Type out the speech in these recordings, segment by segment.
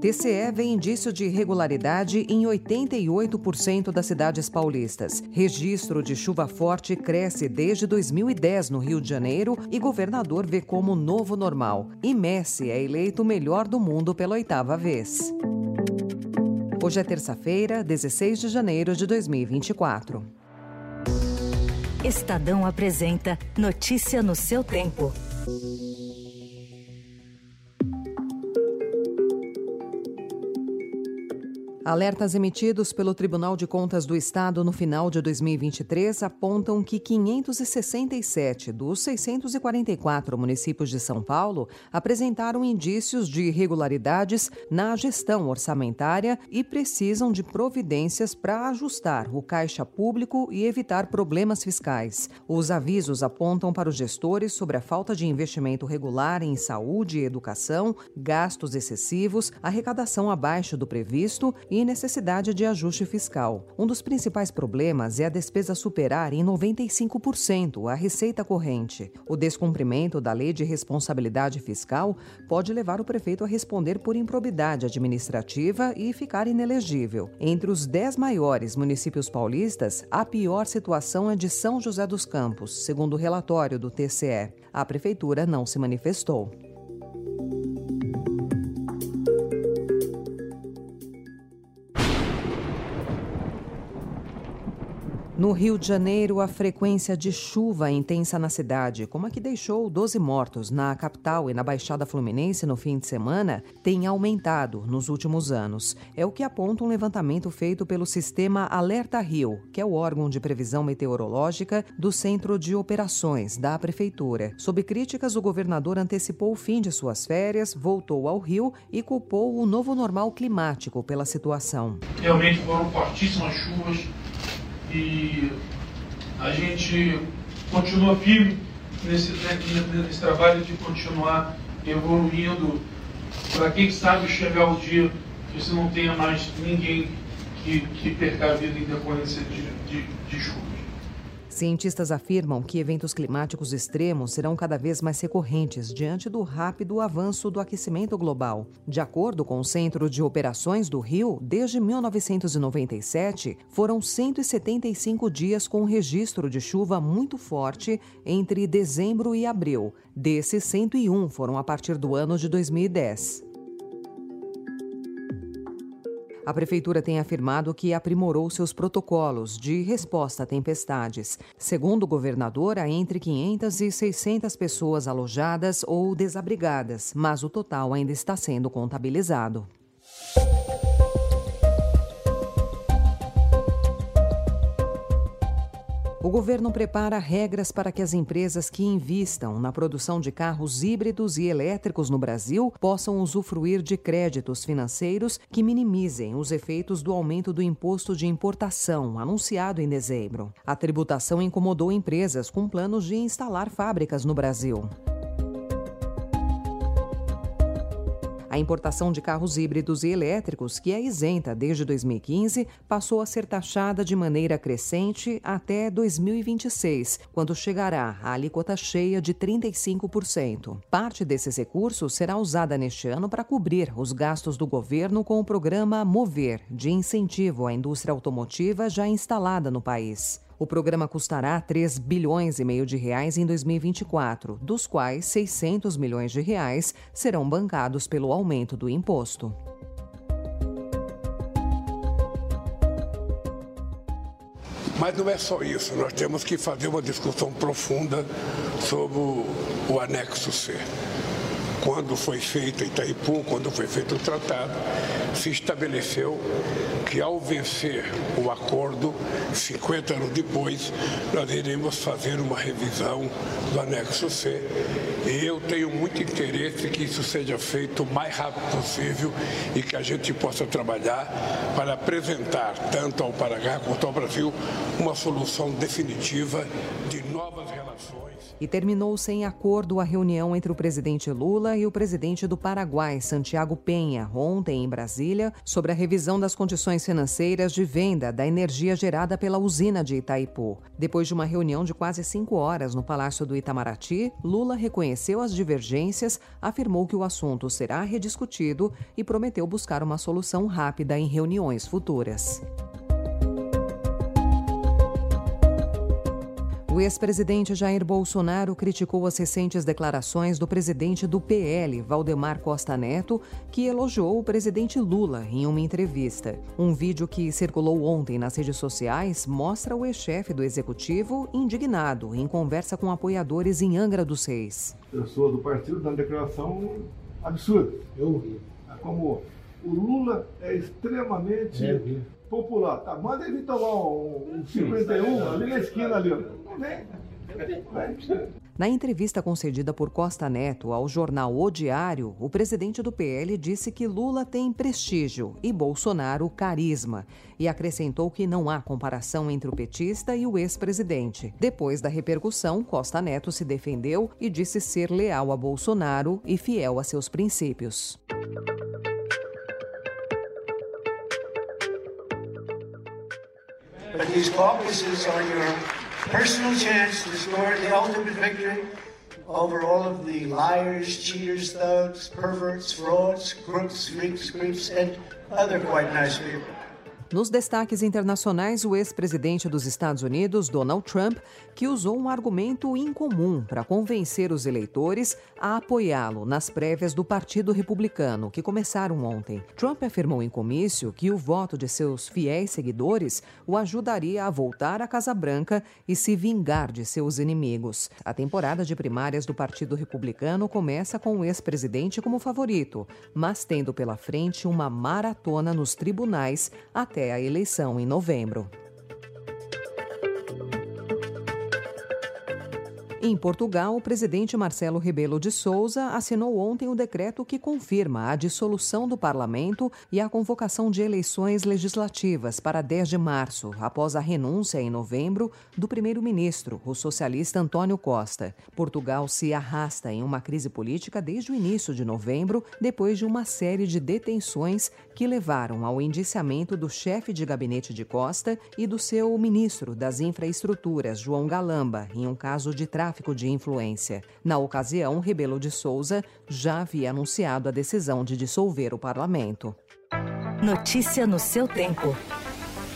TCE vê indício de irregularidade em 88% das cidades paulistas. Registro de chuva forte cresce desde 2010 no Rio de Janeiro e governador vê como novo normal. E Messi é eleito melhor do mundo pela oitava vez. Hoje é terça-feira, 16 de janeiro de 2024. Estadão apresenta Notícia no seu tempo. Alertas emitidos pelo Tribunal de Contas do Estado no final de 2023 apontam que 567 dos 644 municípios de São Paulo apresentaram indícios de irregularidades na gestão orçamentária e precisam de providências para ajustar o caixa público e evitar problemas fiscais. Os avisos apontam para os gestores sobre a falta de investimento regular em saúde e educação, gastos excessivos, arrecadação abaixo do previsto e e necessidade de ajuste fiscal. Um dos principais problemas é a despesa superar em 95% a receita corrente. O descumprimento da lei de responsabilidade fiscal pode levar o prefeito a responder por improbidade administrativa e ficar inelegível. Entre os dez maiores municípios paulistas, a pior situação é de São José dos Campos, segundo o relatório do TCE. A prefeitura não se manifestou. No Rio de Janeiro, a frequência de chuva intensa na cidade, como a que deixou 12 mortos na capital e na Baixada Fluminense no fim de semana, tem aumentado nos últimos anos. É o que aponta um levantamento feito pelo sistema Alerta Rio, que é o órgão de previsão meteorológica do Centro de Operações da Prefeitura. Sob críticas, o governador antecipou o fim de suas férias, voltou ao Rio e culpou o novo normal climático pela situação. Realmente foram fortíssimas chuvas e a gente continua firme nesse, nesse trabalho de continuar evoluindo para quem sabe chegar o dia que você não tenha mais ninguém que, que perca a vida em decorrência de, de, de chuva. Cientistas afirmam que eventos climáticos extremos serão cada vez mais recorrentes diante do rápido avanço do aquecimento global. De acordo com o Centro de Operações do Rio, desde 1997, foram 175 dias com registro de chuva muito forte entre dezembro e abril. Desses, 101 foram a partir do ano de 2010. A prefeitura tem afirmado que aprimorou seus protocolos de resposta a tempestades. Segundo o governador, há entre 500 e 600 pessoas alojadas ou desabrigadas, mas o total ainda está sendo contabilizado. O governo prepara regras para que as empresas que investam na produção de carros híbridos e elétricos no Brasil possam usufruir de créditos financeiros que minimizem os efeitos do aumento do imposto de importação, anunciado em dezembro. A tributação incomodou empresas com planos de instalar fábricas no Brasil. A importação de carros híbridos e elétricos, que é isenta desde 2015, passou a ser taxada de maneira crescente até 2026, quando chegará a alíquota cheia de 35%. Parte desses recursos será usada neste ano para cobrir os gastos do governo com o programa Mover, de incentivo à indústria automotiva já instalada no país. O programa custará 3 bilhões e meio de reais em 2024, dos quais 600 milhões de reais serão bancados pelo aumento do imposto. Mas não é só isso, nós temos que fazer uma discussão profunda sobre o anexo C quando foi feito Itaipu, quando foi feito o tratado, se estabeleceu que ao vencer o acordo, 50 anos depois, nós iremos fazer uma revisão do anexo C. E eu tenho muito interesse que isso seja feito o mais rápido possível e que a gente possa trabalhar para apresentar, tanto ao Paraguai quanto ao Brasil, uma solução definitiva de novas relações. E terminou sem acordo a reunião entre o presidente Lula e o presidente do Paraguai, Santiago Penha, ontem em Brasília, sobre a revisão das condições financeiras de venda da energia gerada pela usina de Itaipu. Depois de uma reunião de quase cinco horas no Palácio do Itamaraty, Lula reconheceu as divergências, afirmou que o assunto será rediscutido e prometeu buscar uma solução rápida em reuniões futuras. O ex-presidente Jair Bolsonaro criticou as recentes declarações do presidente do PL, Valdemar Costa Neto, que elogiou o presidente Lula em uma entrevista. Um vídeo que circulou ontem nas redes sociais mostra o ex-chefe do executivo indignado em conversa com apoiadores em Angra dos Reis. Pessoa do partido dando declaração absurda. Eu vi. Como o Lula é extremamente é, popular. Tá, manda ele tomar um, um 51 ali na esquina ali. Vem. Na entrevista concedida por Costa Neto ao jornal O Diário, o presidente do PL disse que Lula tem prestígio e Bolsonaro carisma e acrescentou que não há comparação entre o petista e o ex-presidente. Depois da repercussão, Costa Neto se defendeu e disse ser leal a Bolsonaro e fiel a seus princípios. But these caucuses are your personal chance to score the ultimate victory over all of the liars, cheaters, thugs, perverts, frauds, crooks, freaks, creeps, and other quite nice people. Nos destaques internacionais, o ex-presidente dos Estados Unidos, Donald Trump, que usou um argumento incomum para convencer os eleitores a apoiá-lo nas prévias do Partido Republicano, que começaram ontem. Trump afirmou em comício que o voto de seus fiéis seguidores o ajudaria a voltar à Casa Branca e se vingar de seus inimigos. A temporada de primárias do Partido Republicano começa com o ex-presidente como favorito, mas tendo pela frente uma maratona nos tribunais até até a eleição em novembro. Em Portugal, o presidente Marcelo Rebelo de Souza assinou ontem o decreto que confirma a dissolução do parlamento e a convocação de eleições legislativas para 10 de março, após a renúncia em novembro do primeiro-ministro, o socialista Antônio Costa. Portugal se arrasta em uma crise política desde o início de novembro, depois de uma série de detenções que levaram ao indiciamento do chefe de gabinete de Costa e do seu ministro das Infraestruturas, João Galamba, em um caso de tráfico tráfico de influência. Na ocasião, Rebelo de Souza já havia anunciado a decisão de dissolver o parlamento. Notícia no seu tempo.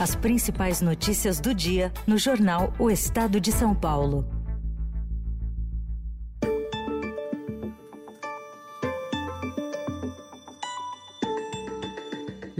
As principais notícias do dia no jornal O Estado de São Paulo.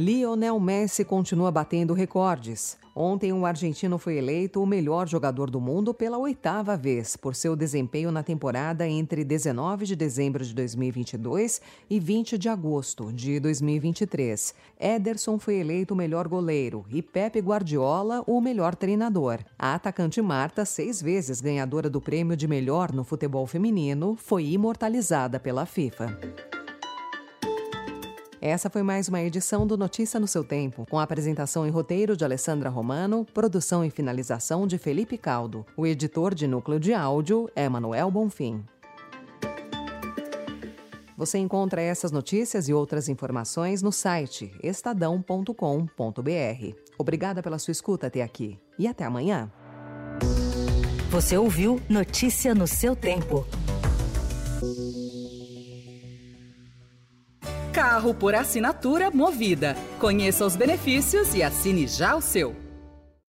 Lionel Messi continua batendo recordes. Ontem, o argentino foi eleito o melhor jogador do mundo pela oitava vez por seu desempenho na temporada entre 19 de dezembro de 2022 e 20 de agosto de 2023. Ederson foi eleito o melhor goleiro e Pepe Guardiola o melhor treinador. A atacante Marta, seis vezes ganhadora do prêmio de melhor no futebol feminino, foi imortalizada pela FIFA. Essa foi mais uma edição do Notícia no seu Tempo, com apresentação e roteiro de Alessandra Romano, produção e finalização de Felipe Caldo. O editor de núcleo de áudio é Manuel Bonfim. Você encontra essas notícias e outras informações no site estadão.com.br. Obrigada pela sua escuta até aqui e até amanhã. Você ouviu Notícia no seu tempo. Carro por assinatura Movida. Conheça os benefícios e assine já o seu.